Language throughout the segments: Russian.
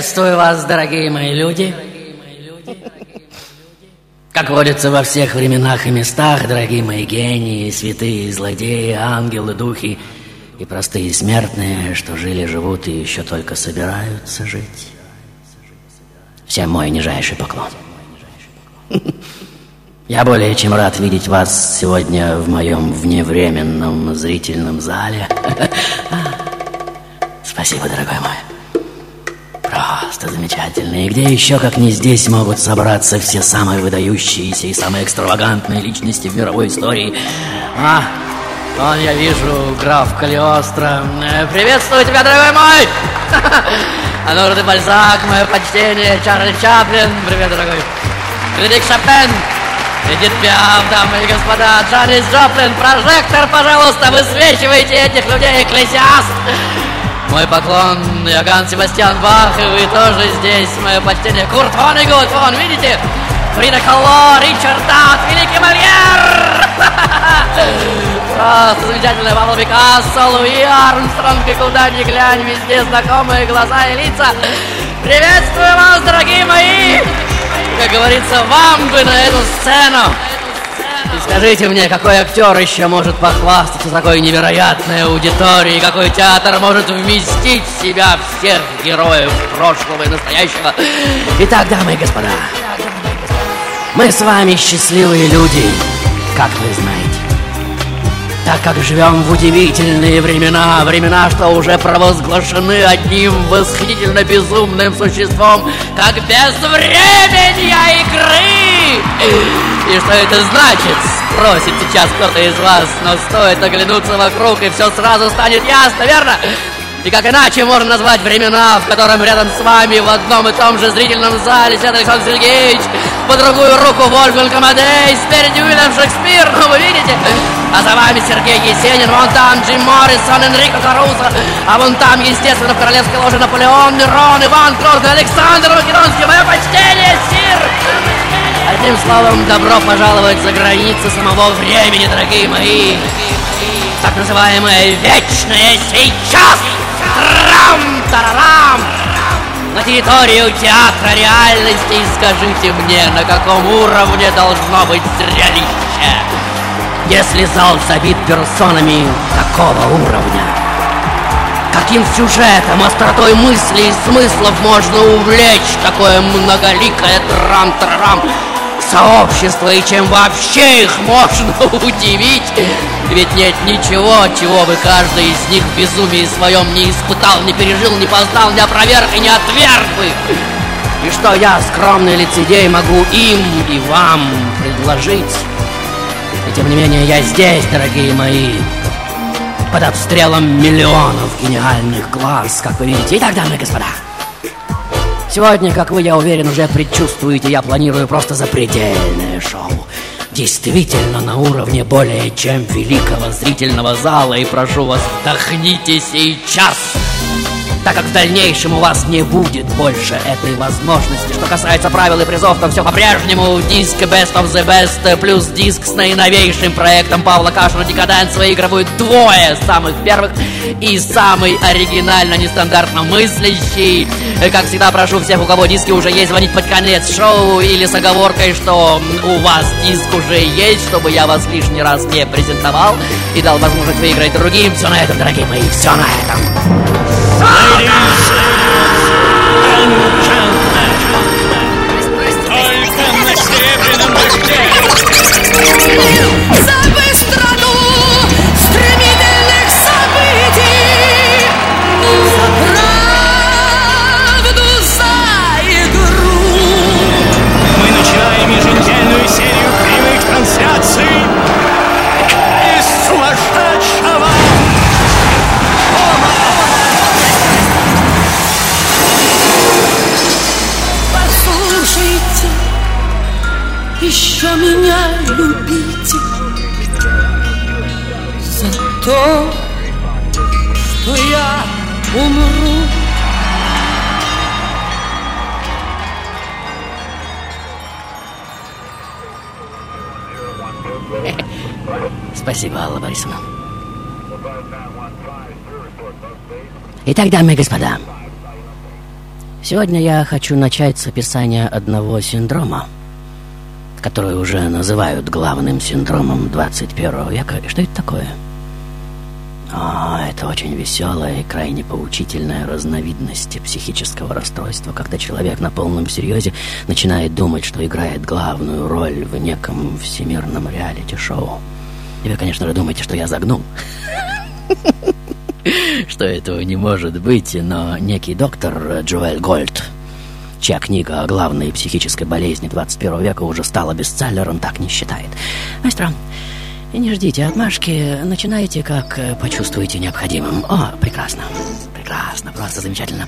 Приветствую вас, дорогие мои люди. Как водится во всех временах и местах, дорогие мои гении, святые, злодеи, ангелы, духи и простые смертные, что жили, живут и еще только собираются жить. Всем мой нижайший поклон. Я более чем рад видеть вас сегодня в моем вневременном зрительном зале. Спасибо, дорогой мой. Просто замечательно. Где еще, как не здесь, могут собраться все самые выдающиеся и самые экстравагантные личности в мировой истории? А, вон я вижу граф Калиостро. Э, Приветствую тебя, дорогой мой! Анур де Бальзак, мое почтение, Чарли Чаплин. Привет, дорогой. Фредерик Шопен, Эдит Пиаф, дамы и господа, Джанис Джоплин, прожектор, пожалуйста, высвечивайте этих людей, экклесиаст! Мой поклон, Иоганн Себастьян Бах, и вы тоже здесь, мое почтение. Курт Вонегут, вон, видите? Фрида Калло, Ричард Дат, великий Мольер! Просто замечательно, Павел Пикассо, Луи Армстронг, и куда ни глянь, везде знакомые глаза и лица. Приветствую вас, дорогие мои! Как говорится, вам бы на эту сцену! Скажите мне, какой актер еще может похвастаться такой невероятной аудиторией, какой театр может вместить в себя всех героев прошлого и настоящего? Итак, дамы и господа, мы с вами счастливые люди, как вы знаете. Так как живем в удивительные времена, времена, что уже провозглашены одним восхитительно безумным существом, как безвременья игры. И что это значит? Спросит сейчас кто-то из вас, но стоит оглянуться вокруг, и все сразу станет ясно, верно? И как иначе можно назвать времена, в котором рядом с вами в одном и том же зрительном зале сидит Александр Сергеевич, по другую руку Вольфганг Амадей, спереди Уильям Шекспир, ну вы видите? А за вами Сергей Есенин, вон там Джим Моррисон, Энрико Карузо, а вон там, естественно, в королевской ложе Наполеон, Нерон, Иван Грозный, Александр Македонский, мое почтение, сир! Одним словом, добро пожаловать за границы самого времени, дорогие мои. Так называемое вечное сейчас. Трам-тарарам! На территорию театра реальности скажите мне, на каком уровне должно быть зрелище? Если зал забит персонами какого уровня? Каким сюжетом, остротой мыслей и смыслов можно увлечь такое многоликое трам-тарам сообщество и чем вообще их можно удивить? Ведь нет ничего, чего бы каждый из них в безумии своем не испытал, не пережил, не познал, не опроверг и не отверг бы. И что я, скромный лицедей, могу им и вам предложить? И тем не менее я здесь, дорогие мои, под обстрелом миллионов гениальных глаз, как вы видите. Итак, дамы и господа, сегодня, как вы, я уверен, уже предчувствуете, я планирую просто запредельное шоу. Действительно на уровне более чем великого зрительного зала. И прошу вас, вдохните сейчас так как в дальнейшем у вас не будет больше этой возможности. Что касается правил и призов, то все по-прежнему. Диск Best of the Best плюс диск с наиновейшим проектом Павла Кашина Декаденс выигрывают двое самых первых и самый оригинально нестандартно мыслящий. Как всегда, прошу всех, у кого диски уже есть, звонить под конец шоу или с оговоркой, что у вас диск уже есть, чтобы я вас лишний раз не презентовал и дал возможность выиграть другим. Все на этом, дорогие мои, все на этом. Только на серебряном дожде. За то, что я умру Спасибо, Алла Борисовна. Итак, дамы и господа, сегодня я хочу начать с описания одного синдрома, который уже называют главным синдромом 21 века. Что это такое? А, это очень веселая и крайне поучительная разновидность психического расстройства, когда человек на полном серьезе начинает думать, что играет главную роль в неком всемирном реалити-шоу. И вы, конечно же, думаете, что я загнул. Что этого не может быть, но некий доктор Джоэль Гольд, чья книга о главной психической болезни 21 века уже стала бестселлером, так не считает. Мастер, не ждите отмашки, начинайте, как почувствуете необходимым. О, прекрасно, прекрасно, просто замечательно.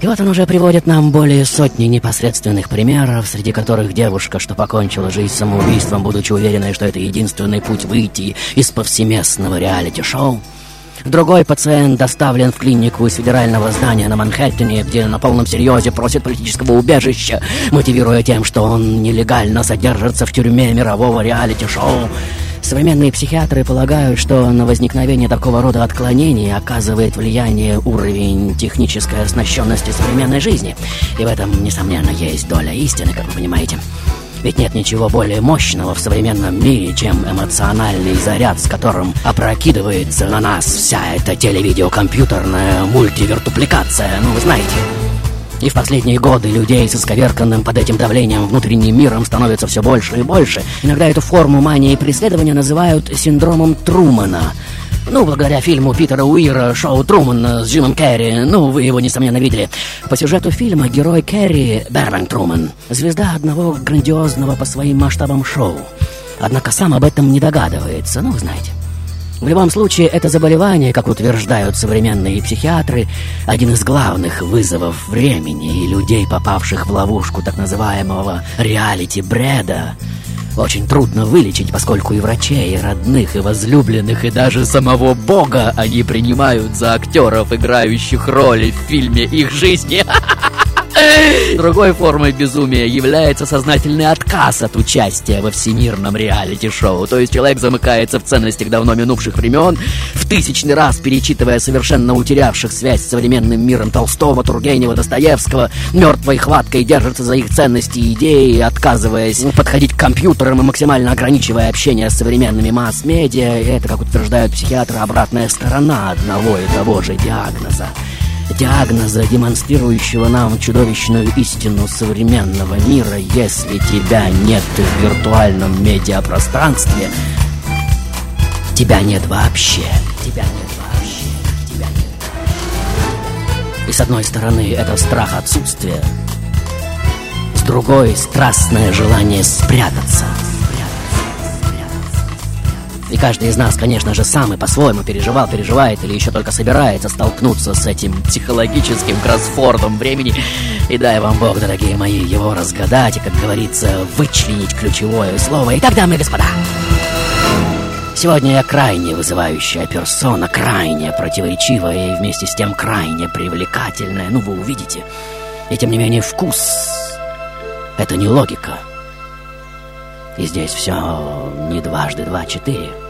И вот он уже приводит нам более сотни непосредственных примеров, среди которых девушка, что покончила жизнь самоубийством, будучи уверенной, что это единственный путь выйти из повсеместного реалити-шоу. Другой пациент доставлен в клинику из федерального здания на Манхэттене, где на полном серьезе просит политического убежища, мотивируя тем, что он нелегально содержится в тюрьме мирового реалити-шоу. Современные психиатры полагают, что на возникновение такого рода отклонений оказывает влияние уровень технической оснащенности современной жизни. И в этом, несомненно, есть доля истины, как вы понимаете. Ведь нет ничего более мощного в современном мире, чем эмоциональный заряд, с которым опрокидывается на нас вся эта телевидеокомпьютерная мультивертупликация, ну вы знаете. И в последние годы людей с исковерканным под этим давлением внутренним миром становится все больше и больше. Иногда эту форму мании преследования называют синдромом Трумана. Ну, благодаря фильму Питера Уира «Шоу Труман» с Джимом Керри. Ну, вы его, несомненно, видели. По сюжету фильма герой Керри Бербанк Труман. Звезда одного грандиозного по своим масштабам шоу. Однако сам об этом не догадывается, ну, вы знаете. В любом случае, это заболевание, как утверждают современные психиатры, один из главных вызовов времени и людей, попавших в ловушку так называемого реалити-бреда. Очень трудно вылечить, поскольку и врачей, и родных, и возлюбленных, и даже самого Бога они принимают за актеров, играющих роли в фильме их жизни. Другой формой безумия является сознательный отказ от участия во всемирном реалити-шоу. То есть человек замыкается в ценностях давно минувших времен, в тысячный раз перечитывая совершенно утерявших связь с современным миром Толстого, Тургенева, Достоевского, мертвой хваткой держится за их ценности и идеи, отказываясь подходить к компьютерам и максимально ограничивая общение с современными масс-медиа. Это, как утверждают психиатры, обратная сторона одного и того же диагноза диагноза, демонстрирующего нам чудовищную истину современного мира, если тебя нет в виртуальном медиапространстве, тебя нет вообще. Тебя нет. И с одной стороны, это страх отсутствия, с другой — страстное желание спрятаться — и каждый из нас, конечно же, сам и по-своему переживал, переживает или еще только собирается столкнуться с этим психологическим кроссфордом времени. И дай вам Бог, дорогие мои, его разгадать и, как говорится, вычленить ключевое слово. Итак, дамы и господа, Сегодня я крайне вызывающая персона, крайне противоречивая и вместе с тем крайне привлекательная. Ну, вы увидите. И тем не менее вкус — это не логика. И здесь все не дважды два четыре.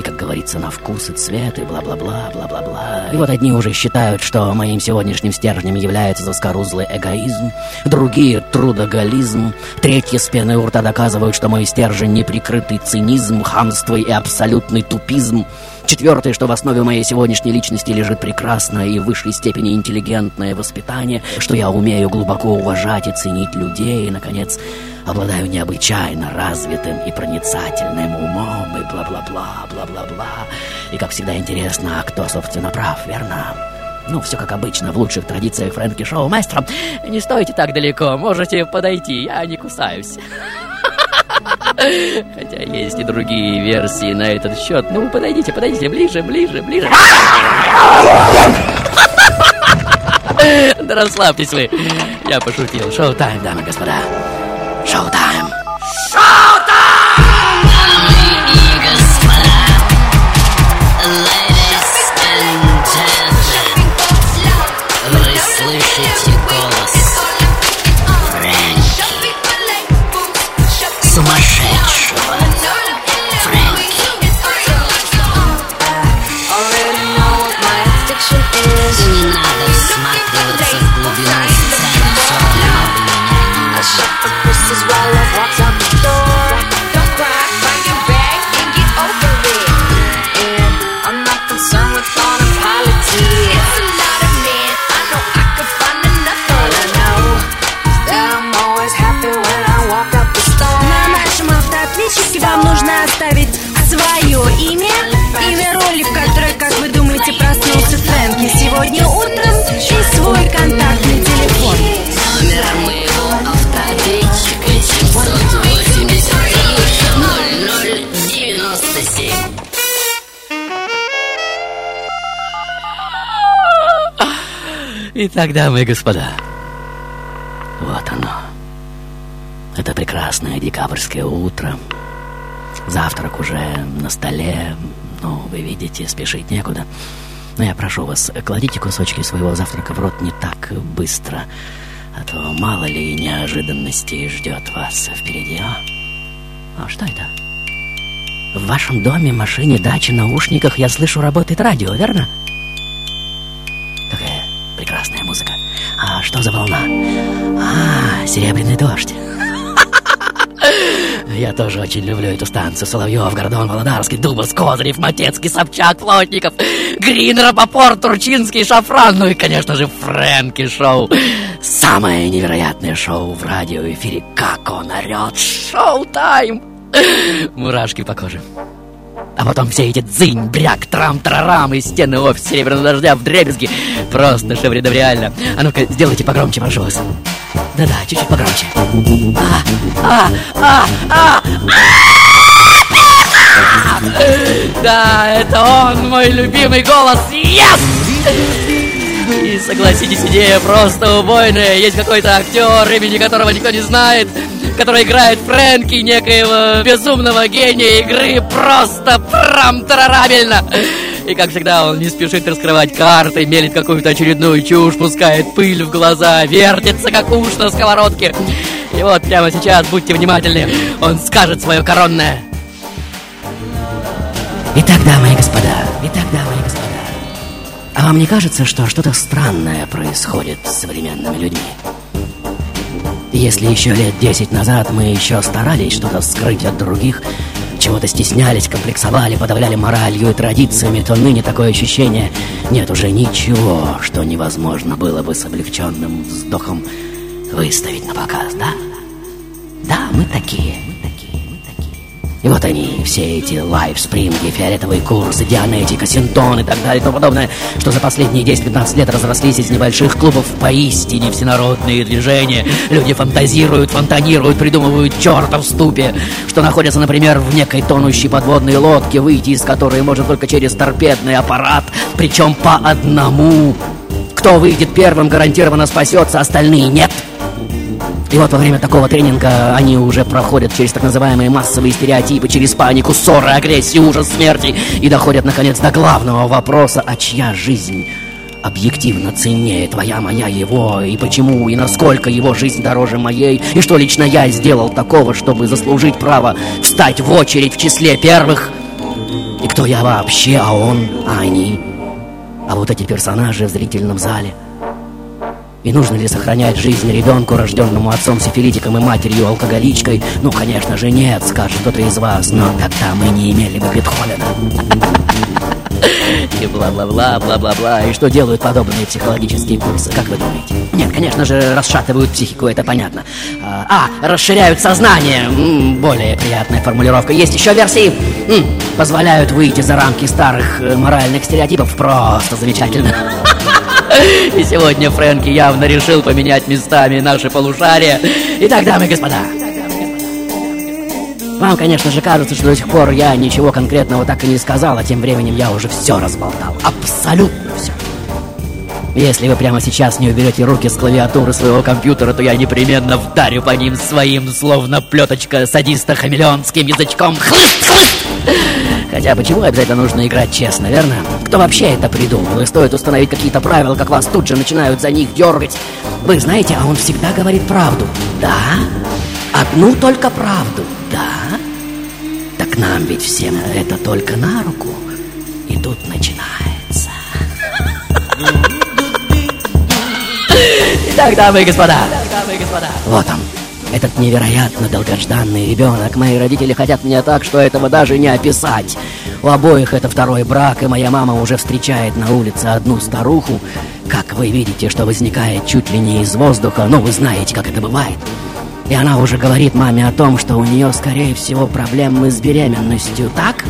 И, как говорится, на вкус и цвет, и бла-бла-бла, бла-бла-бла. И вот одни уже считают, что моим сегодняшним стержнем является заскорузлый эгоизм, другие — трудоголизм, третьи с пеной у рта доказывают, что мой стержень — неприкрытый цинизм, хамство и абсолютный тупизм. Четвертое, что в основе моей сегодняшней личности лежит прекрасное и в высшей степени интеллигентное воспитание, что я умею глубоко уважать и ценить людей, и, наконец, обладаю необычайно развитым и проницательным умом, и бла-бла-бла, бла-бла-бла. И, как всегда, интересно, а кто, собственно, прав, верно? Ну, все как обычно, в лучших традициях Фрэнки Шоу. Мастер, не стойте так далеко, можете подойти, я не кусаюсь. Хотя есть и другие версии на этот счет. Ну, подойдите, подойдите, ближе, ближе, ближе. Да расслабьтесь вы. Я пошутил. Шоу-тайм, дамы и господа. Шоу-тайм. Дамы Итак, дамы и господа, вот оно. Это прекрасное декабрьское утро. Завтрак уже на столе. Ну, вы видите, спешить некуда. Но я прошу вас, кладите кусочки своего завтрака в рот не так быстро. А то мало ли неожиданностей ждет вас впереди, а? А что это? В вашем доме, машине, даче, наушниках я слышу, работает радио, верно? Какая что за волна? А, серебряный дождь. Я тоже очень люблю эту станцию. Соловьев, Гордон, Володарский, Дубас, Козырев, Матецкий, Собчак, Плотников, Грин, Рапопорт, Турчинский, Шафран, ну и, конечно же, Фрэнки Шоу. Самое невероятное шоу в радиоэфире. Как он орет! Шоу-тайм! Мурашки по коже. А потом все эти дзынь, бряк, трам, тарарам и стены офиса серебряного дождя в дребезги. Просто шевредов реально. А ну-ка, сделайте погромче, прошу вас. Да-да, чуть-чуть погромче. А, а, а, а! Да, это он, мой любимый голос. Yes! И согласитесь, идея просто убойная. Есть какой-то актер, имени которого никто не знает, который играет Фрэнки, некоего безумного гения игры, просто прям-тарарабельно. И, как всегда, он не спешит раскрывать карты, мелит какую-то очередную чушь, пускает пыль в глаза, вертится, как уж на сковородке. И вот прямо сейчас, будьте внимательны, он скажет свое коронное. Итак, дамы и господа, итак, дамы и господа, а вам не кажется, что что-то странное происходит с современными людьми? Если еще лет десять назад мы еще старались что-то скрыть от других, чего-то стеснялись, комплексовали, подавляли моралью и традициями, то ныне такое ощущение нет уже ничего, что невозможно было бы с облегченным вздохом выставить на показ, да? Да, мы такие. И вот они, все эти лайфспринги, фиолетовые курсы, дианетика, синтон и так далее и тому подобное, что за последние 10-15 лет разрослись из небольших клубов поистине всенародные движения. Люди фантазируют, фонтанируют, придумывают черта в ступе, что находятся, например, в некой тонущей подводной лодке, выйти из которой можно только через торпедный аппарат, причем по одному. Кто выйдет первым, гарантированно спасется, остальные нет. И вот во время такого тренинга они уже проходят через так называемые массовые стереотипы, через панику, ссоры, агрессию, ужас смерти и доходят наконец до главного вопроса, а чья жизнь объективно ценнее твоя, моя, его, и почему, и насколько его жизнь дороже моей, и что лично я сделал такого, чтобы заслужить право встать в очередь в числе первых, и кто я вообще, а он, а они, а вот эти персонажи в зрительном зале – и нужно ли сохранять жизнь ребенку, рожденному отцом-сифилитиком и матерью-алкоголичкой? Ну, конечно же, нет, скажет кто-то из вас, но тогда мы не имели бы Бетховена. И бла-бла-бла, бла-бла-бла. И что делают подобные психологические курсы, как вы думаете? Нет, конечно же, расшатывают психику, это понятно. А, а, расширяют сознание. Более приятная формулировка. Есть еще версии. Позволяют выйти за рамки старых э, моральных стереотипов. Просто замечательно. И сегодня Фрэнки явно решил поменять местами наши полушария. Итак, дамы и господа, вам, конечно же, кажется, что до сих пор я ничего конкретного так и не сказал, а тем временем я уже все разболтал. Абсолютно все. Если вы прямо сейчас не уберете руки с клавиатуры своего компьютера, то я непременно вдарю по ним своим, словно плеточка садиста хамелеонским язычком. Хлыст, хлыст! Хотя почему обязательно нужно играть честно, верно? Кто вообще это придумал? И стоит установить какие-то правила, как вас тут же начинают за них дергать. Вы знаете, а он всегда говорит правду. Да? Одну только правду. Да? Так нам ведь всем это только на руку. И тут начинается. Итак, дамы и господа, вот он, этот невероятно долгожданный ребенок. Мои родители хотят меня так, что этого даже не описать. У обоих это второй брак, и моя мама уже встречает на улице одну старуху. Как вы видите, что возникает чуть ли не из воздуха, но вы знаете, как это бывает. И она уже говорит маме о том, что у нее, скорее всего, проблемы с беременностью, так?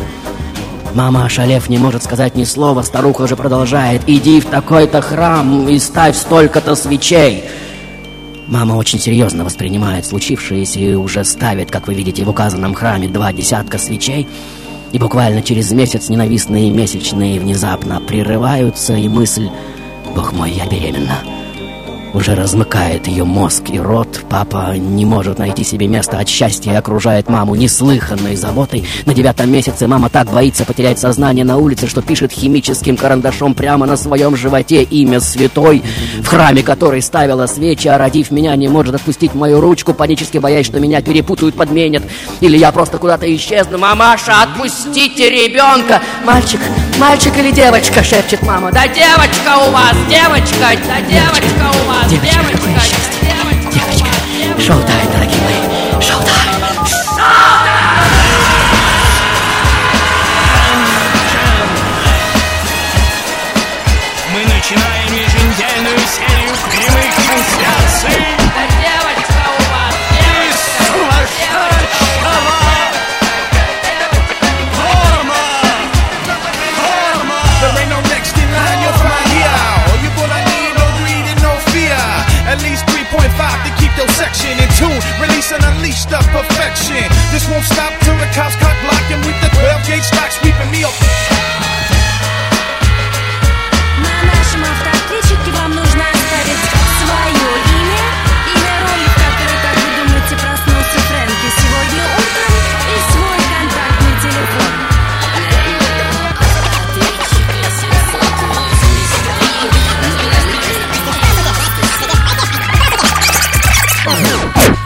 Мама, ошалев, не может сказать ни слова, старуха же продолжает. «Иди в такой-то храм и ставь столько-то свечей!» Мама очень серьезно воспринимает случившееся и уже ставит, как вы видите, в указанном храме два десятка свечей. И буквально через месяц ненавистные месячные внезапно прерываются, и мысль «Бог мой, я беременна!» Уже размыкает ее мозг и рот. Папа не может найти себе места от счастья и окружает маму неслыханной заботой. На девятом месяце мама так боится потерять сознание на улице, что пишет химическим карандашом прямо на своем животе имя святой, в храме которой ставила свечи, а родив меня, не может отпустить мою ручку, панически боясь, что меня перепутают, подменят. Или я просто куда-то исчезну. «Мамаша, отпустите ребенка!» «Мальчик, мальчик или девочка?» — шепчет мама. «Да девочка у вас, девочка, да девочка у вас!» Девочка, какое счастье! Девочка! Шоу-тайм, This won't stop till the cops cock block and we the 12 gauge stock sweeping me up. На нашем автоответчике вам нужно оставить свое имя, имя роли, в которой, как вы думаете, проснулся Фрэнки сегодня утром, и свой контактный телефон.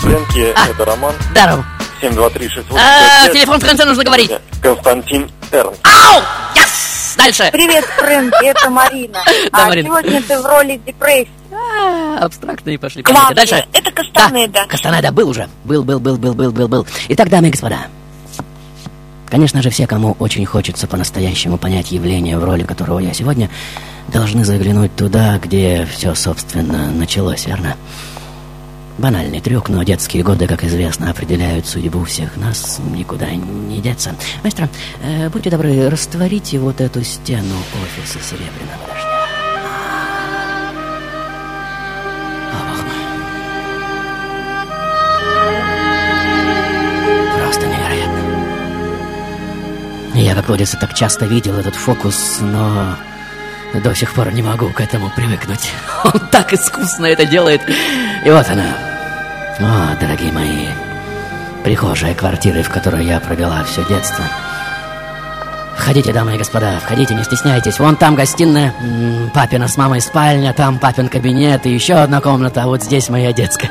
Фрэнки, это Роман, Здорово. 723 А, телефон в конце нужно говорить. Константин Эрнст. Ау! Yes! Дальше. Привет, Фрэнки, это Марина. Да, а Марина. сегодня ты в роли депрессии. А, Абстрактные пошли. Главное, Дальше. это Кастанеда. Да, Кастанеда был уже. Был, был, был, был, был, был, был. Итак, дамы и господа. Конечно же, все, кому очень хочется по-настоящему понять явление, в роли которого я сегодня, должны заглянуть туда, где все, собственно, началось, верно? Банальный трюк, но детские годы, как известно, определяют судьбу всех нас, никуда не деться. Маэстро, э, будьте добры, растворите вот эту стену офиса Серебряного дождя. Я, как водится, так часто видел этот фокус, но до сих пор не могу к этому привыкнуть. Он так искусно это делает. И вот она. О, дорогие мои, прихожая квартиры, в которой я провела все детство. Входите, дамы и господа, входите, не стесняйтесь. Вон там гостиная, папина с мамой спальня, там папин кабинет и еще одна комната, а вот здесь моя детская.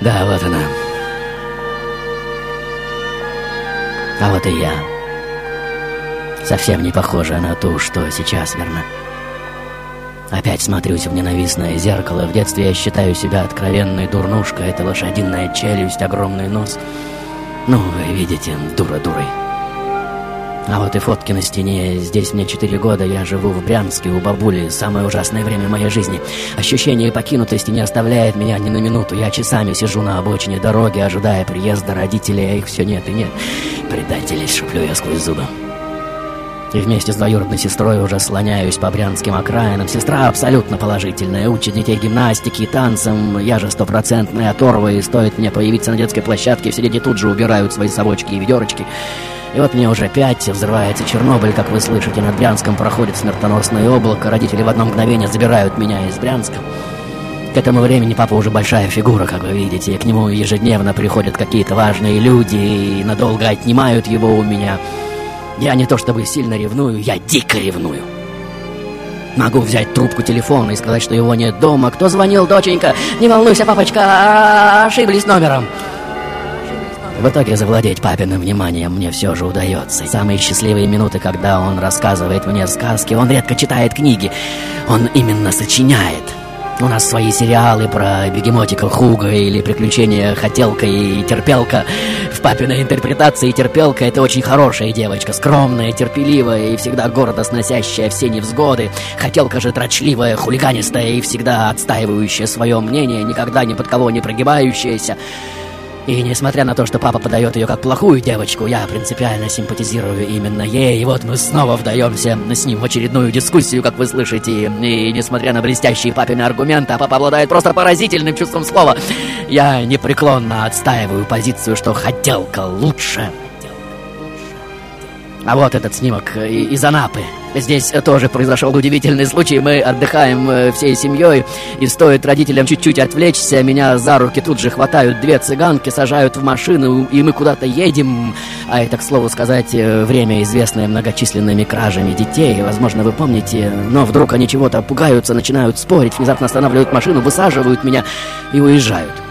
Да, вот она. А вот и я. Совсем не похожа на ту, что сейчас, верно? Опять смотрюсь в ненавистное зеркало. В детстве я считаю себя откровенной дурнушкой. Это лошадиная челюсть, огромный нос. Ну, вы видите, дура дурой. А вот и фотки на стене. Здесь мне четыре года, я живу в Брянске у бабули. Самое ужасное время моей жизни. Ощущение покинутости не оставляет меня ни на минуту. Я часами сижу на обочине дороги, ожидая приезда родителей, а их все нет и нет. Предатели, шуплю я сквозь зубы. И вместе с двоюродной сестрой уже слоняюсь по брянским окраинам. Сестра абсолютно положительная, учит детей гимнастике и танцам. Я же стопроцентная оторва, и стоит мне появиться на детской площадке, все дети тут же убирают свои совочки и ведерочки. И вот мне уже пять, взрывается Чернобыль, как вы слышите, над Брянском проходит смертоносное облако, родители в одно мгновение забирают меня из Брянска. К этому времени папа уже большая фигура, как вы видите, и к нему ежедневно приходят какие-то важные люди и надолго отнимают его у меня. Я не то чтобы сильно ревную, я дико ревную. Могу взять трубку телефона и сказать, что его нет дома. Кто звонил, доченька? Не волнуйся, папочка, ошиблись номером. В итоге завладеть папиным вниманием мне все же удается. Самые счастливые минуты, когда он рассказывает мне сказки, он редко читает книги, он именно сочиняет. У нас свои сериалы про бегемотика Хуга или приключения Хотелка и Терпелка. В папиной интерпретации Терпелка — это очень хорошая девочка, скромная, терпеливая и всегда гордо сносящая все невзгоды. Хотелка же дрочливая, хулиганистая и всегда отстаивающая свое мнение, никогда ни под кого не прогибающаяся. И несмотря на то, что папа подает ее как плохую девочку, я принципиально симпатизирую именно ей. И вот мы снова вдаемся с ним в очередную дискуссию, как вы слышите. И несмотря на блестящие папины аргументы, а папа обладает просто поразительным чувством слова, я непреклонно отстаиваю позицию, что хотелка лучше. А вот этот снимок из Анапы. Здесь тоже произошел удивительный случай. Мы отдыхаем э, всей семьей, и стоит родителям чуть-чуть отвлечься, меня за руки тут же хватают две цыганки, сажают в машину, и мы куда-то едем. А это, к слову сказать, э, время, известное многочисленными кражами детей. Возможно, вы помните, но вдруг они чего-то пугаются, начинают спорить, внезапно останавливают машину, высаживают меня и уезжают.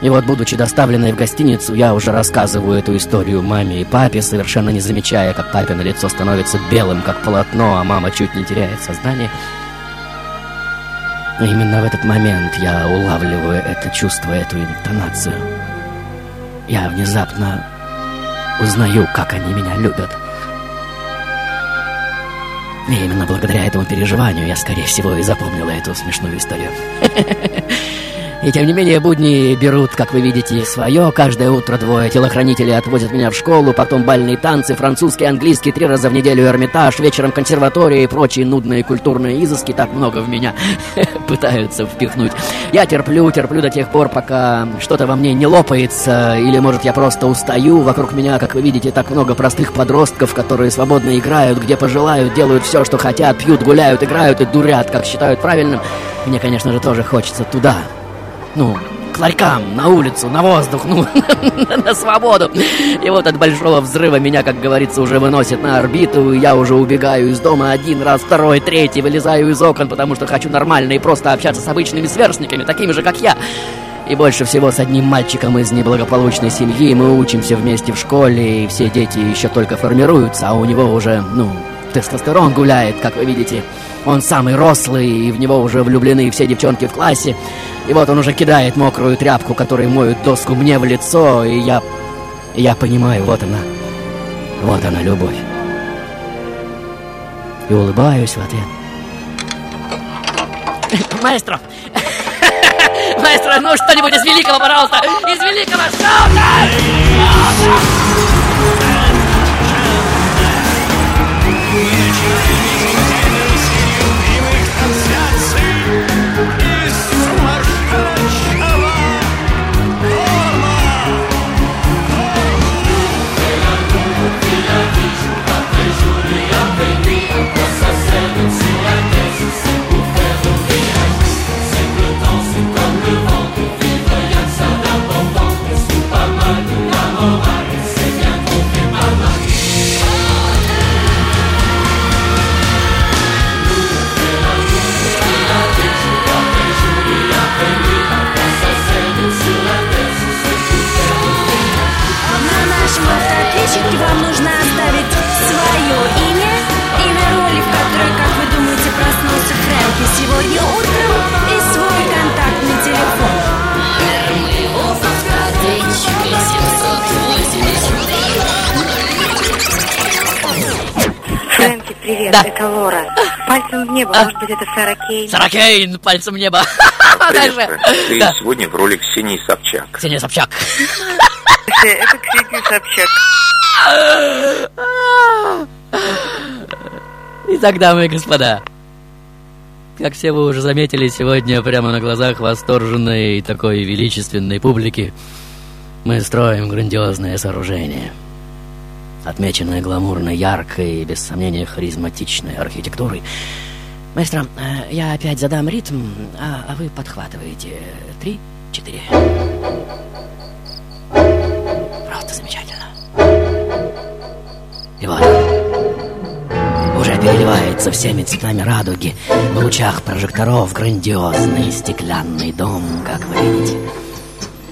И вот, будучи доставленной в гостиницу, я уже рассказываю эту историю маме и папе, совершенно не замечая, как папино лицо становится белым, как полотно, а мама чуть не теряет сознание. И именно в этот момент я улавливаю это чувство, эту интонацию. Я внезапно узнаю, как они меня любят. И именно благодаря этому переживанию я, скорее всего, и запомнила эту смешную историю. И тем не менее будни берут, как вы видите, свое. Каждое утро двое телохранителей отвозят меня в школу, потом бальные танцы, французский, английский, три раза в неделю Эрмитаж, вечером консерватория и прочие нудные культурные изыски. Так много в меня пытаются впихнуть. Я терплю, терплю до тех пор, пока что-то во мне не лопается, или, может, я просто устаю. Вокруг меня, как вы видите, так много простых подростков, которые свободно играют, где пожелают, делают все, что хотят, пьют, гуляют, играют и дурят, как считают правильным. Мне, конечно же, тоже хочется туда, ну, к ларькам, на улицу, на воздух, ну, на свободу. И вот от большого взрыва меня, как говорится, уже выносит на орбиту, и я уже убегаю из дома один раз, второй, третий, вылезаю из окон, потому что хочу нормально и просто общаться с обычными сверстниками, такими же, как я. И больше всего с одним мальчиком из неблагополучной семьи мы учимся вместе в школе, и все дети еще только формируются, а у него уже, ну, тестостерон гуляет, как вы видите. Он самый рослый, и в него уже влюблены все девчонки в классе. И вот он уже кидает мокрую тряпку, которой моют доску мне в лицо, и я... я понимаю, вот она. Вот она, любовь. И улыбаюсь в ответ. Маэстро! Маэстро, ну что-нибудь из великого, пожалуйста! Из великого дома. На сегодня утром, и свой контактный телефон. Номер моего автоответчика 783. Фрэнки, привет, Да. это Лора. Пальцем в небо, может быть, это Сара Кейн? Саракейн, пальцем в небо. Привет. Фрэнк. Ты Да. сегодня в роли Ксении Собчак. Ксения Собчак. Это Ксения Собчак. Итак, дамы и господа, как все вы уже заметили, сегодня прямо на глазах восторженной такой величественной публики мы строим грандиозное сооружение, отмеченное гламурной, яркой и, без сомнения, харизматичной архитектурой. Маэстро, э, я опять задам ритм, а, а вы подхватываете. Три, четыре. Просто замечательно. И вот переливается всеми цветами радуги в лучах прожекторов грандиозный стеклянный дом, как вы видите.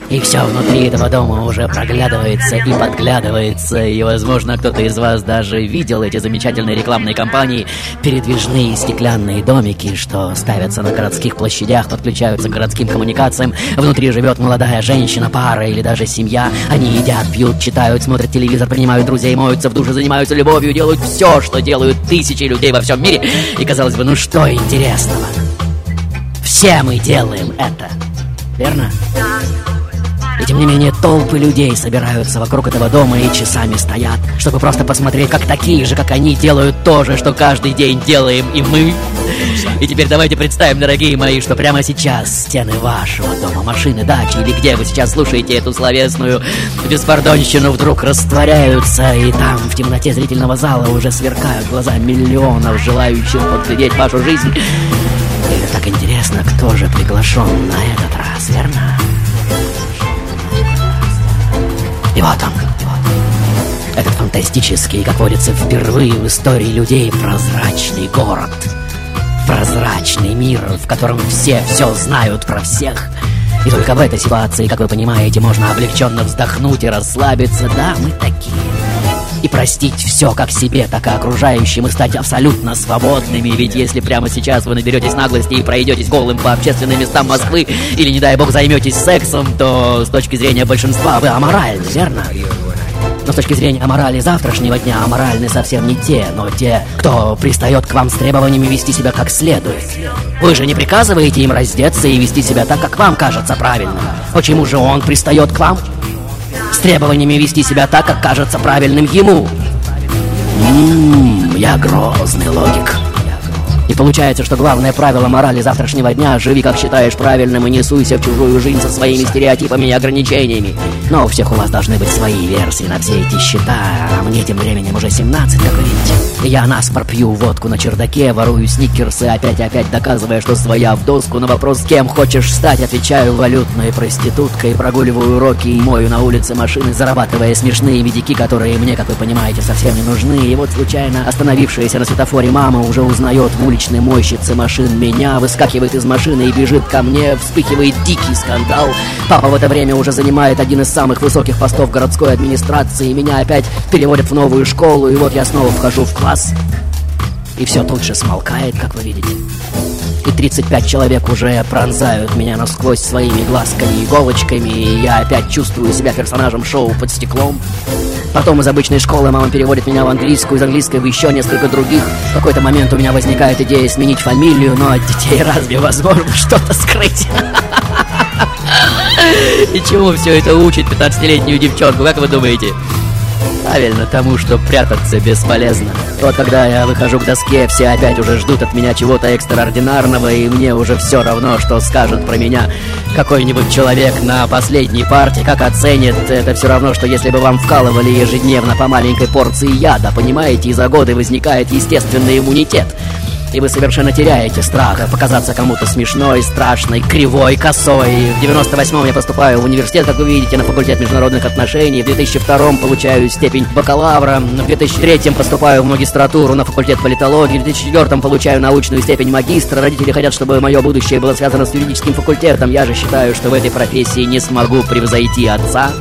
И все внутри этого дома уже проглядывается и подглядывается, и, возможно, кто-то из вас даже видел эти замечательные рекламные кампании, передвижные стеклянные домики, что ставятся на городских площадях, подключаются к городским коммуникациям, внутри живет молодая женщина, пара или даже семья, они едят, пьют, читают, смотрят телевизор, принимают друзей, моются в душе, занимаются любовью, делают все, что делают тысячи людей во всем мире, и, казалось бы, ну что интересного? Все мы делаем это, верно? Тем не менее толпы людей собираются вокруг этого дома и часами стоят, чтобы просто посмотреть, как такие же, как они, делают то же, что каждый день делаем и мы. И теперь давайте представим, дорогие мои, что прямо сейчас стены вашего дома, машины, дачи или где вы сейчас слушаете эту словесную беспардонщину вдруг растворяются, и там в темноте зрительного зала уже сверкают глаза миллионов желающих подглядеть вашу жизнь. И так интересно, кто же приглашен на этот раз, верно? И вот он. Этот фантастический, как водится, впервые в истории людей прозрачный город. Прозрачный мир, в котором все все знают про всех. И только в этой ситуации, как вы понимаете, можно облегченно вздохнуть и расслабиться. Да, мы такие. И простить все как себе, так и окружающим, и стать абсолютно свободными. Ведь если прямо сейчас вы наберетесь наглости и пройдетесь голым по общественным местам Москвы, или, не дай бог, займетесь сексом, то с точки зрения большинства вы аморальны, верно? Но с точки зрения аморали завтрашнего дня аморальны совсем не те, но те, кто пристает к вам с требованиями вести себя как следует. Вы же не приказываете им раздеться и вести себя так, как вам кажется правильным. Почему же он пристает к вам? С требованиями вести себя так, как кажется правильным ему. Ммм, я грозный логик. И получается, что главное правило морали завтрашнего дня – живи как считаешь правильным и не суйся в чужую жизнь со своими стереотипами и ограничениями. Но у всех у вас должны быть свои версии на все эти счета, а мне тем временем уже 17, как видите. Я наспор пью водку на чердаке, ворую сникерсы, опять и опять доказывая, что своя в доску на вопрос «Кем хочешь стать?» отвечаю валютной проституткой, прогуливаю уроки и мою на улице машины, зарабатывая смешные медики, которые мне, как вы понимаете, совсем не нужны. И вот случайно остановившаяся на светофоре мама уже узнает в уличной мойщице машин меня, выскакивает из машины и бежит ко мне, вспыхивает дикий скандал. Папа в это время уже занимает один из самых высоких постов городской администрации, меня опять переводят в новую школу, и вот я снова вхожу в класс. И все тут же смолкает, как вы видите. И 35 человек уже пронзают меня насквозь своими глазками и иголочками, и я опять чувствую себя персонажем шоу под стеклом. Потом из обычной школы мама переводит меня в английскую, из английской в еще несколько других. В какой-то момент у меня возникает идея сменить фамилию, но от детей разве возможно что-то скрыть? И чему все это учит 15-летнюю девчонку, как вы думаете? Правильно, тому, что прятаться бесполезно. Вот когда я выхожу к доске, все опять уже ждут от меня чего-то экстраординарного, и мне уже все равно, что скажет про меня какой-нибудь человек на последней партии, как оценит. Это все равно, что если бы вам вкалывали ежедневно по маленькой порции яда, понимаете, и за годы возникает естественный иммунитет. И вы совершенно теряете страх показаться кому-то смешной, страшной, кривой, косой. В 98-м я поступаю в университет, как вы видите, на факультет международных отношений. В 2002-м получаю степень бакалавра. В 2003-м поступаю в магистратуру на факультет политологии. В 2004-м получаю научную степень магистра. Родители хотят, чтобы мое будущее было связано с юридическим факультетом. Я же считаю, что в этой профессии не смогу превзойти отца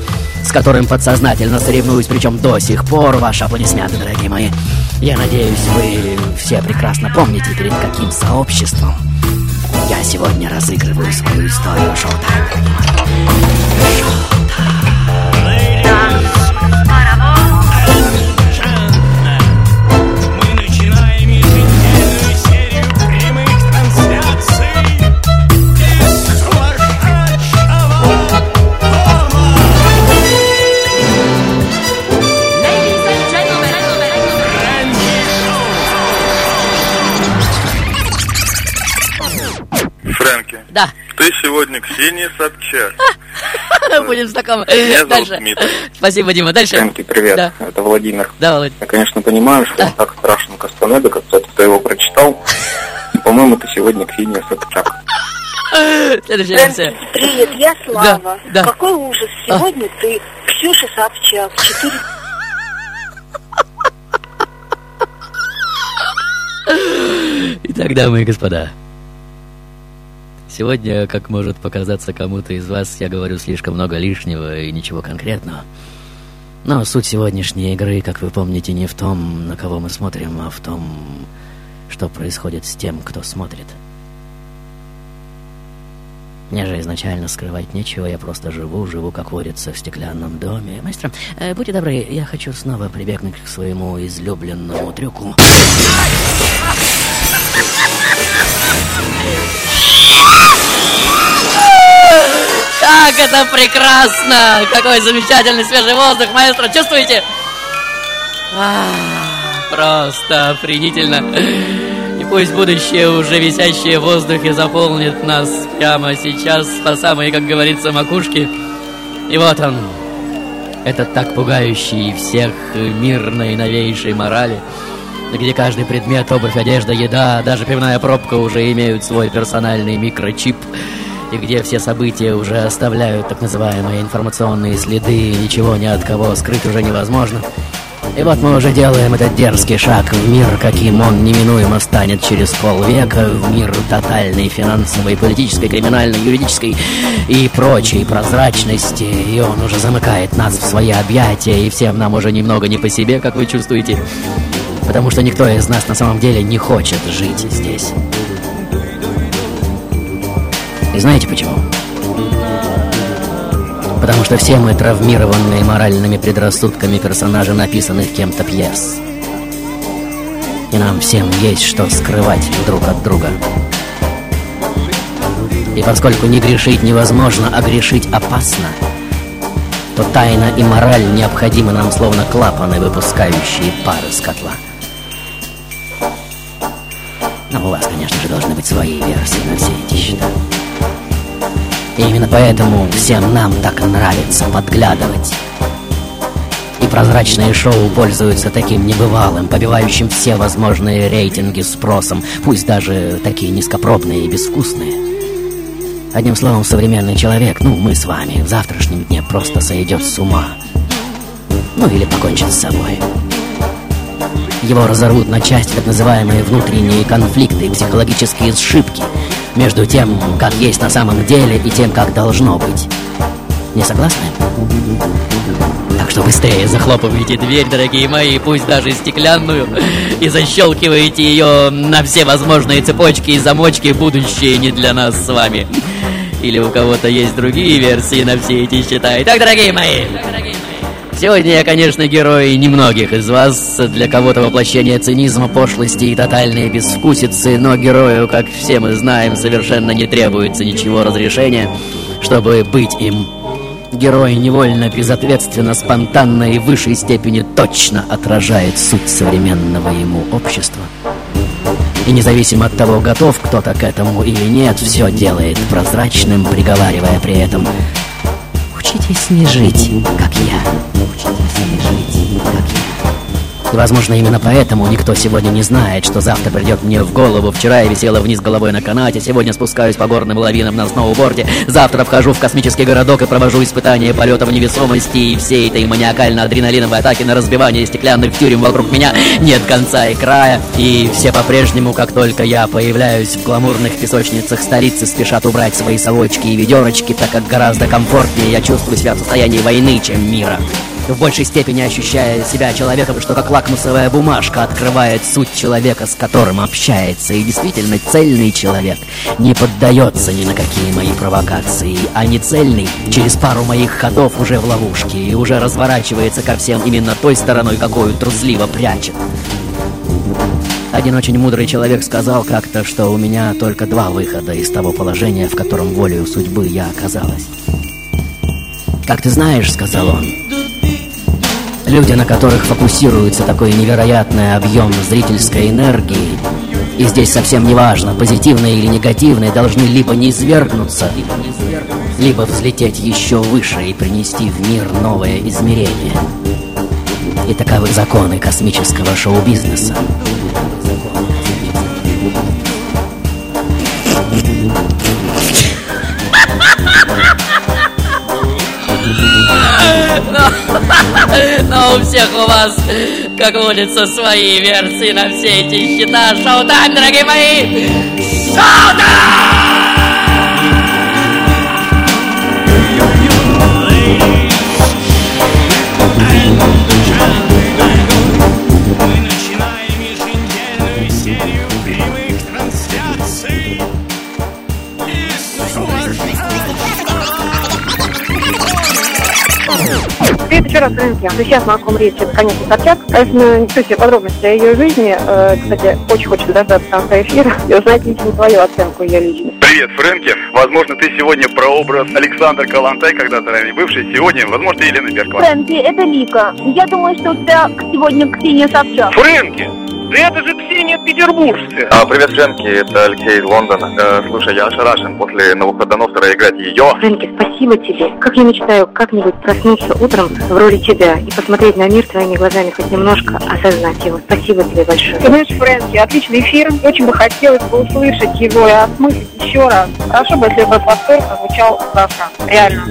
с которым подсознательно соревнуюсь, причем до сих пор. Ваши аплодисменты, дорогие мои. Я надеюсь, вы все прекрасно помните, перед каким сообществом я сегодня разыгрываю свою историю шоу-тайм, дорогие ты сегодня Ксения Собчак. Будем знакомы. Меня зовут Дальше. Дмитрий. Спасибо, Дима. Дальше. Фрэнки, привет. Да. Это Владимир. Да, Володь. Я, конечно, понимаю, что Да. он так страшен Кастанеда, как кто-то кто его прочитал. По-моему, ты сегодня Ксения Собчак. Следующая версия. Привет, я Слава. да. Какой ужас. Сегодня ты Ксюша Собчак. Четыре Итак, дамы и господа. Сегодня, как может показаться кому-то из вас, я говорю слишком много лишнего и ничего конкретного. Но суть сегодняшней игры, как вы помните, не в том, на кого мы смотрим, а в том, что происходит с тем, кто смотрит. Мне же изначально скрывать нечего, я просто живу, живу, как водится, в стеклянном доме. Мастер, э, будьте добры, я хочу снова прибегнуть к своему излюбленному трюку. Это прекрасно! Какой замечательный свежий воздух, маэстро! Чувствуете? А, просто охренительно. И пусть будущее, уже висящее в воздухе, заполнит нас прямо сейчас по самой, как говорится, макушке. И вот он, этот так пугающий всех мир наиновейшей морали, где каждый предмет, обувь, одежда, еда, даже пивная пробка уже имеют свой персональный микрочип, и где все события уже оставляют так называемые информационные следы, и ничего ни от кого скрыть уже невозможно. И вот мы уже делаем этот дерзкий шаг в мир, каким он неминуемо станет через полвека, в мир тотальной финансовой, политической, криминальной, юридической и прочей прозрачности. И он уже замыкает нас в свои объятия, и всем нам уже немного не по себе, как вы чувствуете. Потому что никто из нас на самом деле не хочет жить здесь. И знаете почему? Потому что все мы травмированные моральными предрассудками персонажи написанных кем-то пьес. И нам всем есть что скрывать друг от друга. И поскольку не грешить невозможно, а грешить опасно, то тайна и мораль необходимы нам словно клапаны, выпускающие пар из котла. Но у вас, конечно же, должны быть свои версии на все эти счета. И именно поэтому всем нам так нравится подглядывать. И прозрачные шоу пользуются таким небывалым, побивающим все возможные рейтинги спросом, пусть даже такие низкопробные и безвкусные. Одним словом, современный человек, ну, мы с вами, в завтрашнем дне просто сойдет с ума. Ну, или покончит с собой. Его разорвут на части так называемые внутренние конфликты психологические сшибки между тем, как есть на самом деле, и тем, как должно быть. Не согласны? Так что быстрее захлопывайте дверь, дорогие мои, пусть даже стеклянную, и защелкивайте ее на все возможные цепочки и замочки, будущее не для нас с вами. Или у кого-то есть другие версии на все эти счета. Итак, дорогие мои, Сегодня я, конечно, герой немногих из вас, для кого-то воплощение цинизма, пошлости и тотальной безвкусицы, но герою, как все мы знаем, совершенно не требуется ничего разрешения, чтобы быть им. Герой невольно, безответственно, спонтанно и в высшей степени точно отражает суть современного ему общества. И независимо от того, готов кто-то к этому или нет, все делает прозрачным, приговаривая при этом Учитесь не жить, как я. И, возможно, именно поэтому никто сегодня не знает, что завтра придет мне в голову. Вчера я висела вниз головой на канате, сегодня спускаюсь по горным лавинам на сноуборде, завтра вхожу в космический городок и провожу испытания полета в невесомости, и всей этой маниакально-адреналиновой атаки на разбивание стеклянных тюрем вокруг меня нет конца и края. И все по-прежнему, как только я появляюсь в гламурных песочницах столицы, спешат убрать свои совочки и ведерочки, так как гораздо комфортнее я чувствую себя в состоянии войны, чем мира в большей степени ощущая себя человеком, что как лакмусовая бумажка открывает суть человека, с которым общается. И действительно, цельный человек не поддается ни на какие мои провокации, а не цельный через пару моих ходов уже в ловушке и уже разворачивается ко всем именно той стороной, какую трусливо прячет. Один очень мудрый человек сказал как-то, что у меня только два выхода из того положения, в котором волею судьбы я оказалась. «Как ты знаешь, — сказал он, — Люди, на которых фокусируется такой невероятный объем зрительской энергии, И здесь совсем не важно, позитивные или негативные должны либо не извергнуться, либо взлететь еще выше и принести в мир новое измерение. И таковы законы космического шоу-бизнеса. Но у всех у вас, как водится, свои версии на все эти хита. Шоу-тайм, дорогие мои! Мы Привет еще раз, Фрэнки. Сейчас на каком речи, это, конечно, Собчак. А если не все подробности о ее жизни, э, кстати, очень хочется дождаться конца эфира и узнать лично твою оценку ее личности. Привет, Фрэнки. Возможно, ты сегодня прообраз Александр Калантай, когда-то ранее бывший. Сегодня, возможно, Елена Беркова. Фрэнки, это Лика. Я думаю, что у тебя сегодня Ксения Собчак. Фрэнки! Да это же Ксения Петербуржская. А, привет, Фрэнки, это Алексей из Лондона. Э, слушай, я ошарашен после Навуходоносора играть ее. Фрэнки, спасибо тебе. Как я мечтаю как-нибудь проснуться утром в роли тебя и посмотреть на мир твоими глазами, хоть немножко осознать его. Спасибо тебе большое. Ты знаешь, Фрэнки, отличный эфир. Очень бы хотелось бы услышать его и осмыслить еще раз. Хорошо бы, если бы восторг звучал завтра. Реально.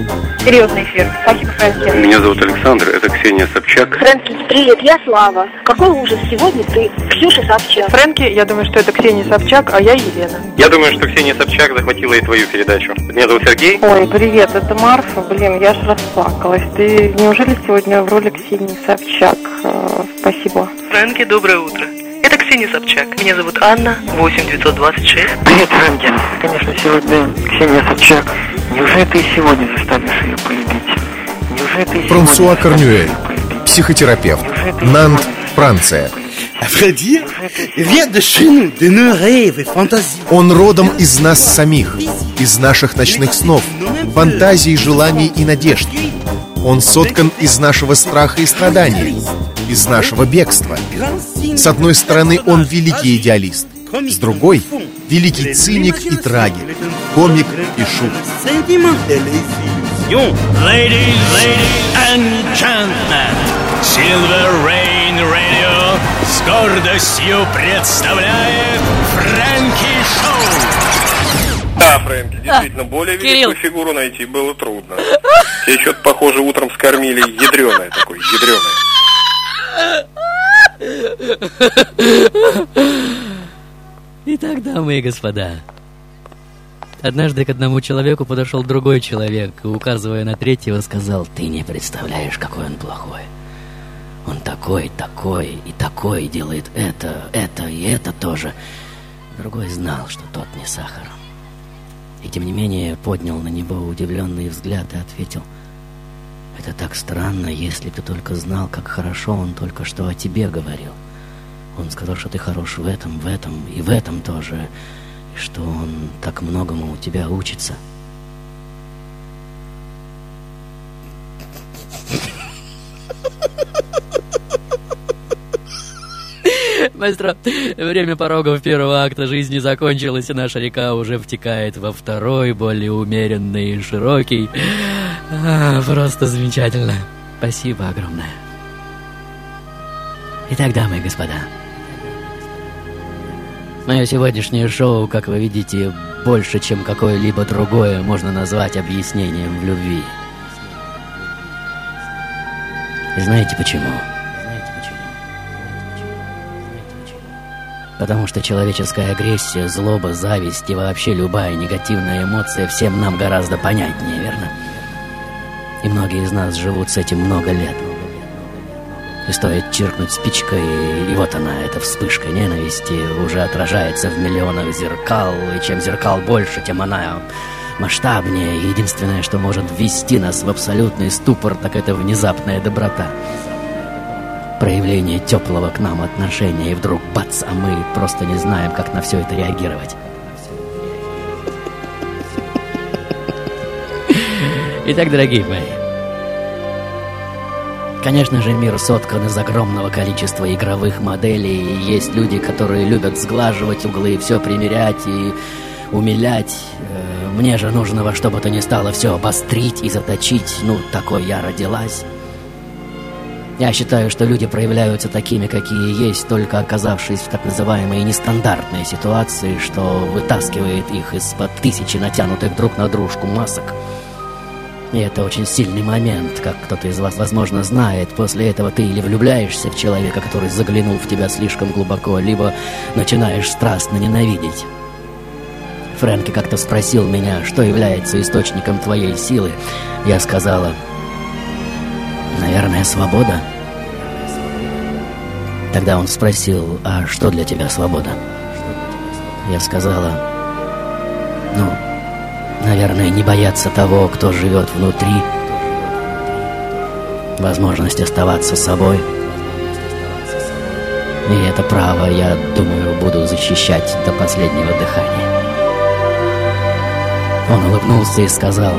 Серьезный эфир. Спасибо, Фрэнки. Меня зовут Александр, это Ксения Собчак. Фрэнки, привет, я Слава. Какой ужас сегодня ты, Ксюша Собчак. Фрэнки, я думаю, что это Ксения Собчак, а я Елена. Я думаю, что Ксения Собчак захватила и твою передачу. Меня зовут Сергей. Ой, привет, это Марфа. Блин, я аж расплакалась. Ты неужели сегодня в роли Ксении Собчак? Э, спасибо. Фрэнки, доброе утро. Это Ксения Собчак. Меня зовут Анна, 8926. Привет, Фрэнки. Конечно, сегодня Ксения Собчак. Неужели ты сегодня заставишь ее полюбить? Неужели ты и Франсуа Корнюэль, психотерапевт, Нант, Франция. Он родом из нас самих, из наших ночных снов, фантазий, желаний и надежд. Он соткан из нашего страха и страдания, из нашего бегства. С одной стороны, он великий идеалист, с другой — великий циник и трагик, комик и шут. Ladies, ladies and gentlemen, Silver Rain Radio гордостью представляет Фрэнки Шоу. Да, Фрэнки, действительно, более Кирилл. великую фигуру найти было трудно. Тебе что-то, похоже, утром скормили ядреное такое, ядреное. Итак, дамы и господа, однажды к одному человеку подошел другой человек и, указывая на третьего, сказал, «Ты не представляешь, какой он плохой. Он такой, такой и такой делает это, это и это тоже». Другой знал, что тот не сахар. И тем не менее поднял на него удивленный взгляд и ответил, «Это так странно, если ты только знал, как хорошо он только что о тебе говорил. Он сказал, что ты хорош в этом, в этом и в этом тоже, и что он так многому у тебя учится». Маэстро, время порогов первого акта жизни закончилось, и наша река уже втекает во второй, более умеренный и широкий. А, просто замечательно. Спасибо огромное. Итак, дамы и господа, мое сегодняшнее шоу, как вы видите, больше, чем какое-либо другое, можно назвать объяснением в любви. И знаете почему? Потому что человеческая агрессия, злоба, зависть и вообще любая негативная эмоция всем нам гораздо понятнее, верно? И многие из нас живут с этим много лет. И стоит чиркнуть спичкой, и вот она, эта вспышка ненависти, уже отражается в миллионах зеркал, и чем зеркал больше, тем она масштабнее. Единственное, что может ввести нас в абсолютный ступор, так это внезапная доброта проявление теплого к нам отношения, и вдруг бац, а мы просто не знаем, как на все это реагировать. Итак, дорогие мои, Конечно же, мир соткан из огромного количества игровых моделей, и есть люди, которые любят сглаживать углы, все примерять и умилять. Э, Мне же нужно во что бы то ни стало все обострить и заточить. Ну, такой я родилась. Я считаю, что люди проявляются такими, какие есть, только оказавшись в так называемой нестандартной ситуации, что вытаскивает их из-под тысячи натянутых друг на дружку масок. И это очень сильный момент, как кто-то из вас, возможно, знает. После этого ты или влюбляешься в человека, который заглянул в тебя слишком глубоко, либо начинаешь страстно ненавидеть. Фрэнки как-то спросил меня, что является источником твоей силы. Я сказала, наверное, свобода. Тогда он спросил, а что для тебя свобода? Я сказала, ну, наверное, не бояться того, кто живет внутри, возможность оставаться собой. И это право, я думаю, буду защищать до последнего дыхания. Он улыбнулся и сказал,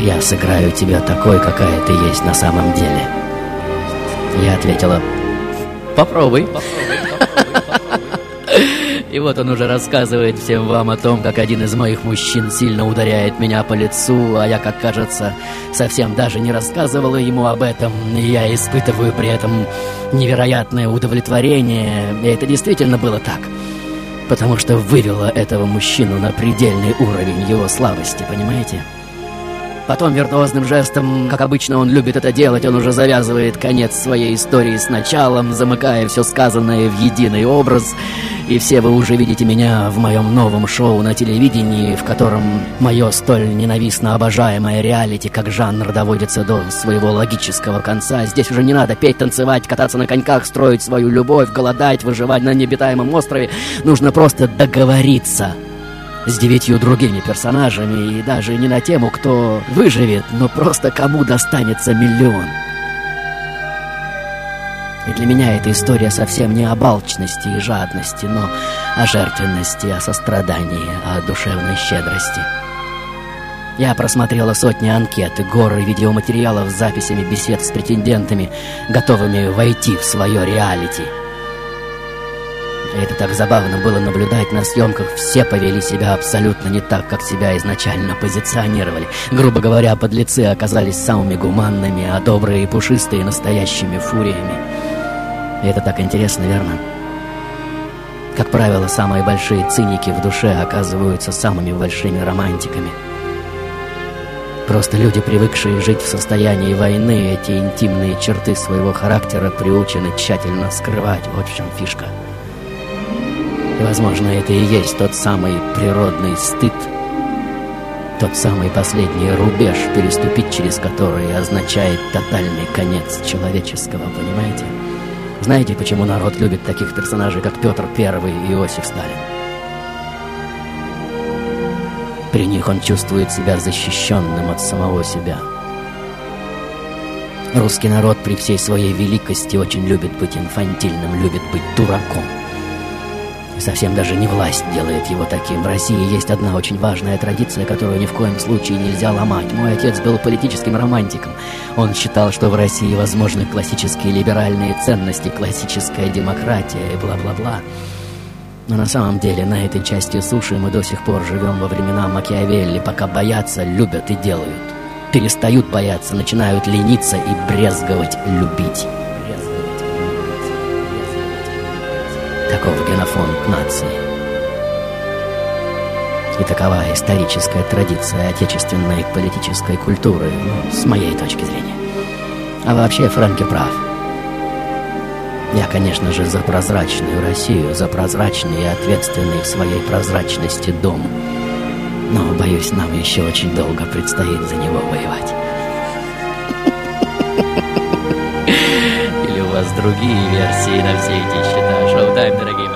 «Я сыграю тебя такой, какая ты есть на самом деле». Я ответила, «Попробуй». И вот он уже рассказывает всем вам о том, как один из моих мужчин сильно ударяет меня по лицу, а я, как кажется, совсем даже не рассказывала ему об этом. И я испытываю при этом невероятное удовлетворение. И это действительно было так. Потому что вывело этого мужчину на предельный уровень его слабости, понимаете? Потом виртуозным жестом, как обычно он любит это делать, он уже завязывает конец своей истории с началом, замыкая все сказанное в единый образ. И все вы уже видите меня в моем новом шоу на телевидении, в котором мое столь ненавистно обожаемое реалити как жанр доводится до своего логического конца. Здесь уже не надо петь, танцевать, кататься на коньках, строить свою любовь, голодать, выживать на необитаемом острове. Нужно просто договориться с девятью другими персонажами и даже не на тему, кто выживет, но просто кому достанется миллион. И для меня эта история совсем не о балчности и жадности, но о жертвенности, о сострадании, о душевной щедрости. Я просмотрела сотни анкет и горы видеоматериалов с записями бесед с претендентами, готовыми войти в свое реалити – это так забавно было наблюдать на съемках. Все повели себя абсолютно не так, как себя изначально позиционировали. Грубо говоря, подлецы оказались самыми гуманными, а добрые и пушистые настоящими фуриями. Это так интересно, верно? Как правило, самые большие циники в душе оказываются самыми большими романтиками. Просто люди, привыкшие жить в состоянии войны, эти интимные черты своего характера приучены тщательно скрывать. Вот в чем фишка. Возможно, это и есть тот самый природный стыд, тот самый последний рубеж, переступить через который означает тотальный конец человеческого, понимаете? Знаете, почему народ любит таких персонажей, как Петр I и Иосиф Сталин? При них он чувствует себя защищенным от самого себя. Русский народ при всей своей великости очень любит быть инфантильным, любит быть дураком. Совсем даже не власть делает его таким. В России есть одна очень важная традиция, которую ни в коем случае нельзя ломать. Мой отец был политическим романтиком. Он считал, что в России возможны классические либеральные ценности, классическая демократия и бла-бла-бла. Но на самом деле на этой части суши мы до сих пор живем во времена Макиавелли, пока боятся, любят и делают. Перестают бояться, начинают лениться и брезговать любить. Таков генофонд нации. И такова историческая традиция отечественной политической культуры, ну, с моей точки зрения. А вообще Фрэнки прав. Я, конечно же, за прозрачную Россию, за прозрачный и ответственный в своей прозрачности дом. Но, боюсь, нам еще очень долго предстоит за него воевать. Или у вас другие версии на все эти счета? Шоу-тайм, дорогие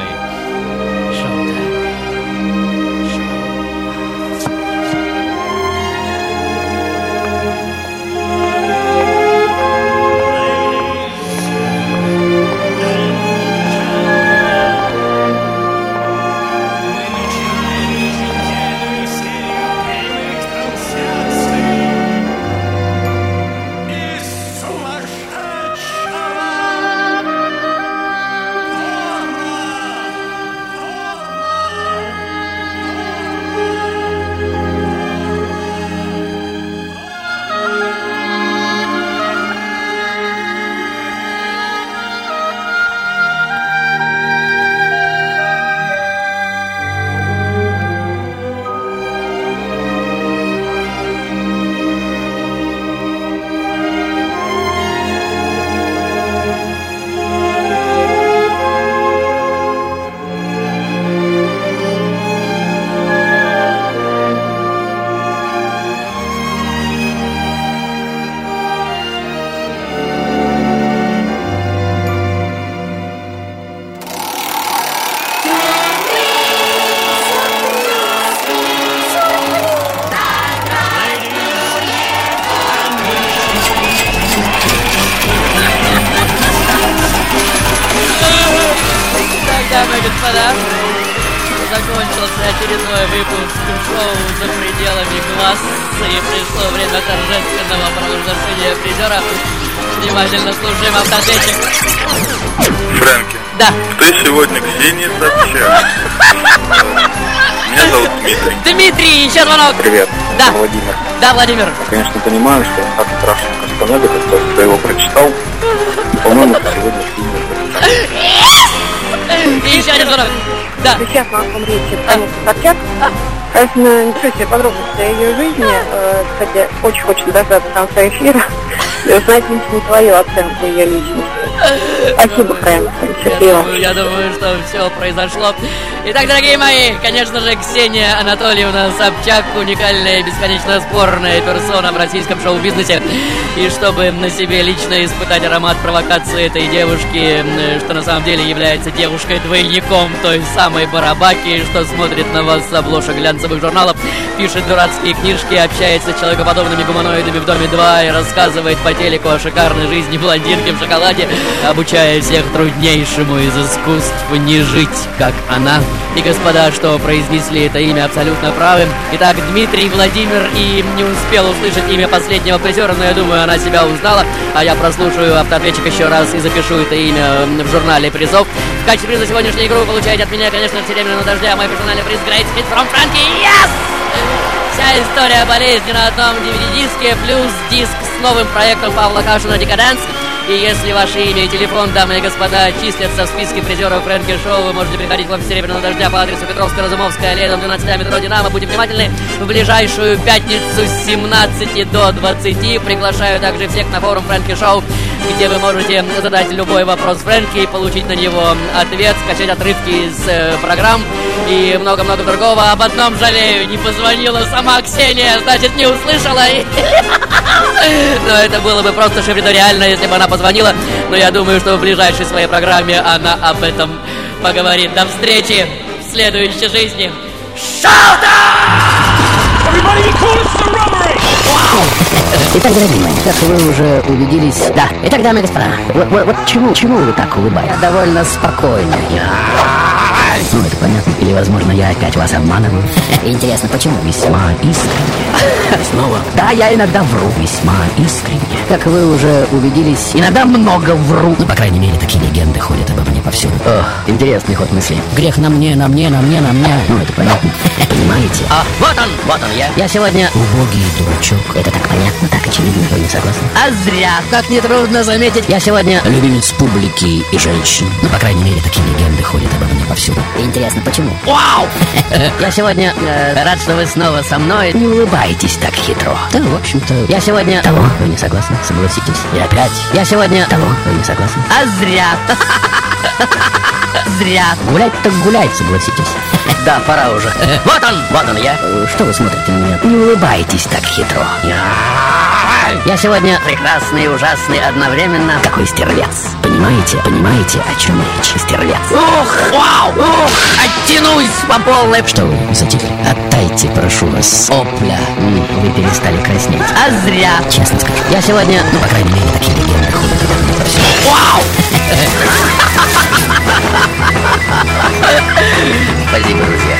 Владимир. Я, конечно, понимаю, что так страшно Кастанеда, как ты его прочитал. По-моему, сегодня Собчак. И еще один звонок. Да. Сейчас на каком речи Таня Собчак. Конечно, ничего себе подробности о ее жизни. Э, Кстати, очень хочется дождаться конца эфира и узнать лично твою оценку ее личности. Спасибо. Счастливо. Я думаю, что все произошло. Итак, дорогие мои, конечно же, Ксения Анатольевна Собчак, уникальная и бесконечно спорная персона в российском шоу-бизнесе. И чтобы на себе лично испытать аромат провокации этой девушки, что на самом деле является девушкой-двойником той самой Барабаки, что смотрит на вас с обложек глянцевых журналов, пишет дурацкие книжки, общается с человекоподобными гуманоидами в Доме 2 и рассказывает по телеку о шикарной жизни блондинки в шоколаде, обучая всех труднейшему из искусств не жить, как она. И господа, что произнесли это имя абсолютно правы. Итак, Дмитрий Владимир и не успел услышать имя последнего призера, но я думаю, она себя узнала. А я прослушаю автоответчик еще раз и запишу это имя в журнале призов. В качестве приза сегодняшней игры вы получаете от меня, конечно, «Серебряного дождя», мой персональный приз Great Hit from Frankie. Yes! Вся история болезни на одном DVD-диске, плюс диск с новым проектом Павла Кашина «Декаданс». И если ваше имя и телефон, дамы и господа, числятся в списке призеров Фрэнки Шоу, вы можете приходить в офис Серебряного Дождя по адресу Петровская, Разумовская, аллея, дом 12, метро Динамо. Будьте внимательны, в ближайшую пятницу с 17 до 20. Приглашаю также всех на форум Фрэнки Шоу, где вы можете задать любой вопрос Фрэнки и получить на него ответ, скачать отрывки из э, программ и много-много другого. Об одном жалею, не позвонила сама Ксения, значит, не услышала. Но это было бы просто шевредориально, если бы она позвонила. Но я думаю, что в ближайшей своей программе она об этом поговорит. До встречи в следующей жизни. Итак, дорогие мои, как вы уже убедились... Да, итак, дамы и господа, вот, вот- вот чему, чему вы так улыбаетесь? Я довольно спокойно. Ну, это понятно. Или, возможно, я опять вас обманываю. Интересно, почему? Весьма искренне. Снова? Да, я иногда вру. Весьма искренне. Как вы уже убедились, иногда много вру. Ну, по крайней мере, такие легенды ходят обо мне повсюду. Ох, интересный ход мысли. Грех на мне, на мне, на мне, на мне. Ну, это понятно. Понимаете? А, вот он, вот он я. Я сегодня убогий дурачок. Это так понятно, так очевидно. Вы не согласны? А зря, как нетрудно заметить. Я сегодня любимец публики и женщин. Ну, по крайней мере, такие легенды ходят обо мне повсюду. Интересно, почему? Вау! Я сегодня э, рад, что вы снова со мной. Не улыбайтесь так хитро. Да, в общем-то, я сегодня... Того, вы не согласны, согласитесь. И опять. Я сегодня... Того, вы не согласны. А зря. Зря. Гулять так гулять, согласитесь. Да, пора уже. Вот он, вот он я. Э, Что вы смотрите на меня? Не улыбайтесь так хитро. Я сегодня Прекрасный и ужасный одновременно. такой стервец. Понимаете? Понимаете, о чем речь? Стервец. Ух, вау, оттянусь по полной. Что вы затихли? Отдайте, прошу вас, опля. Вы перестали краснеть. А зря. Честно скажу. Я сегодня, ну, по крайней мере, такие легенды ходят. Вау! Спасибо, друзья.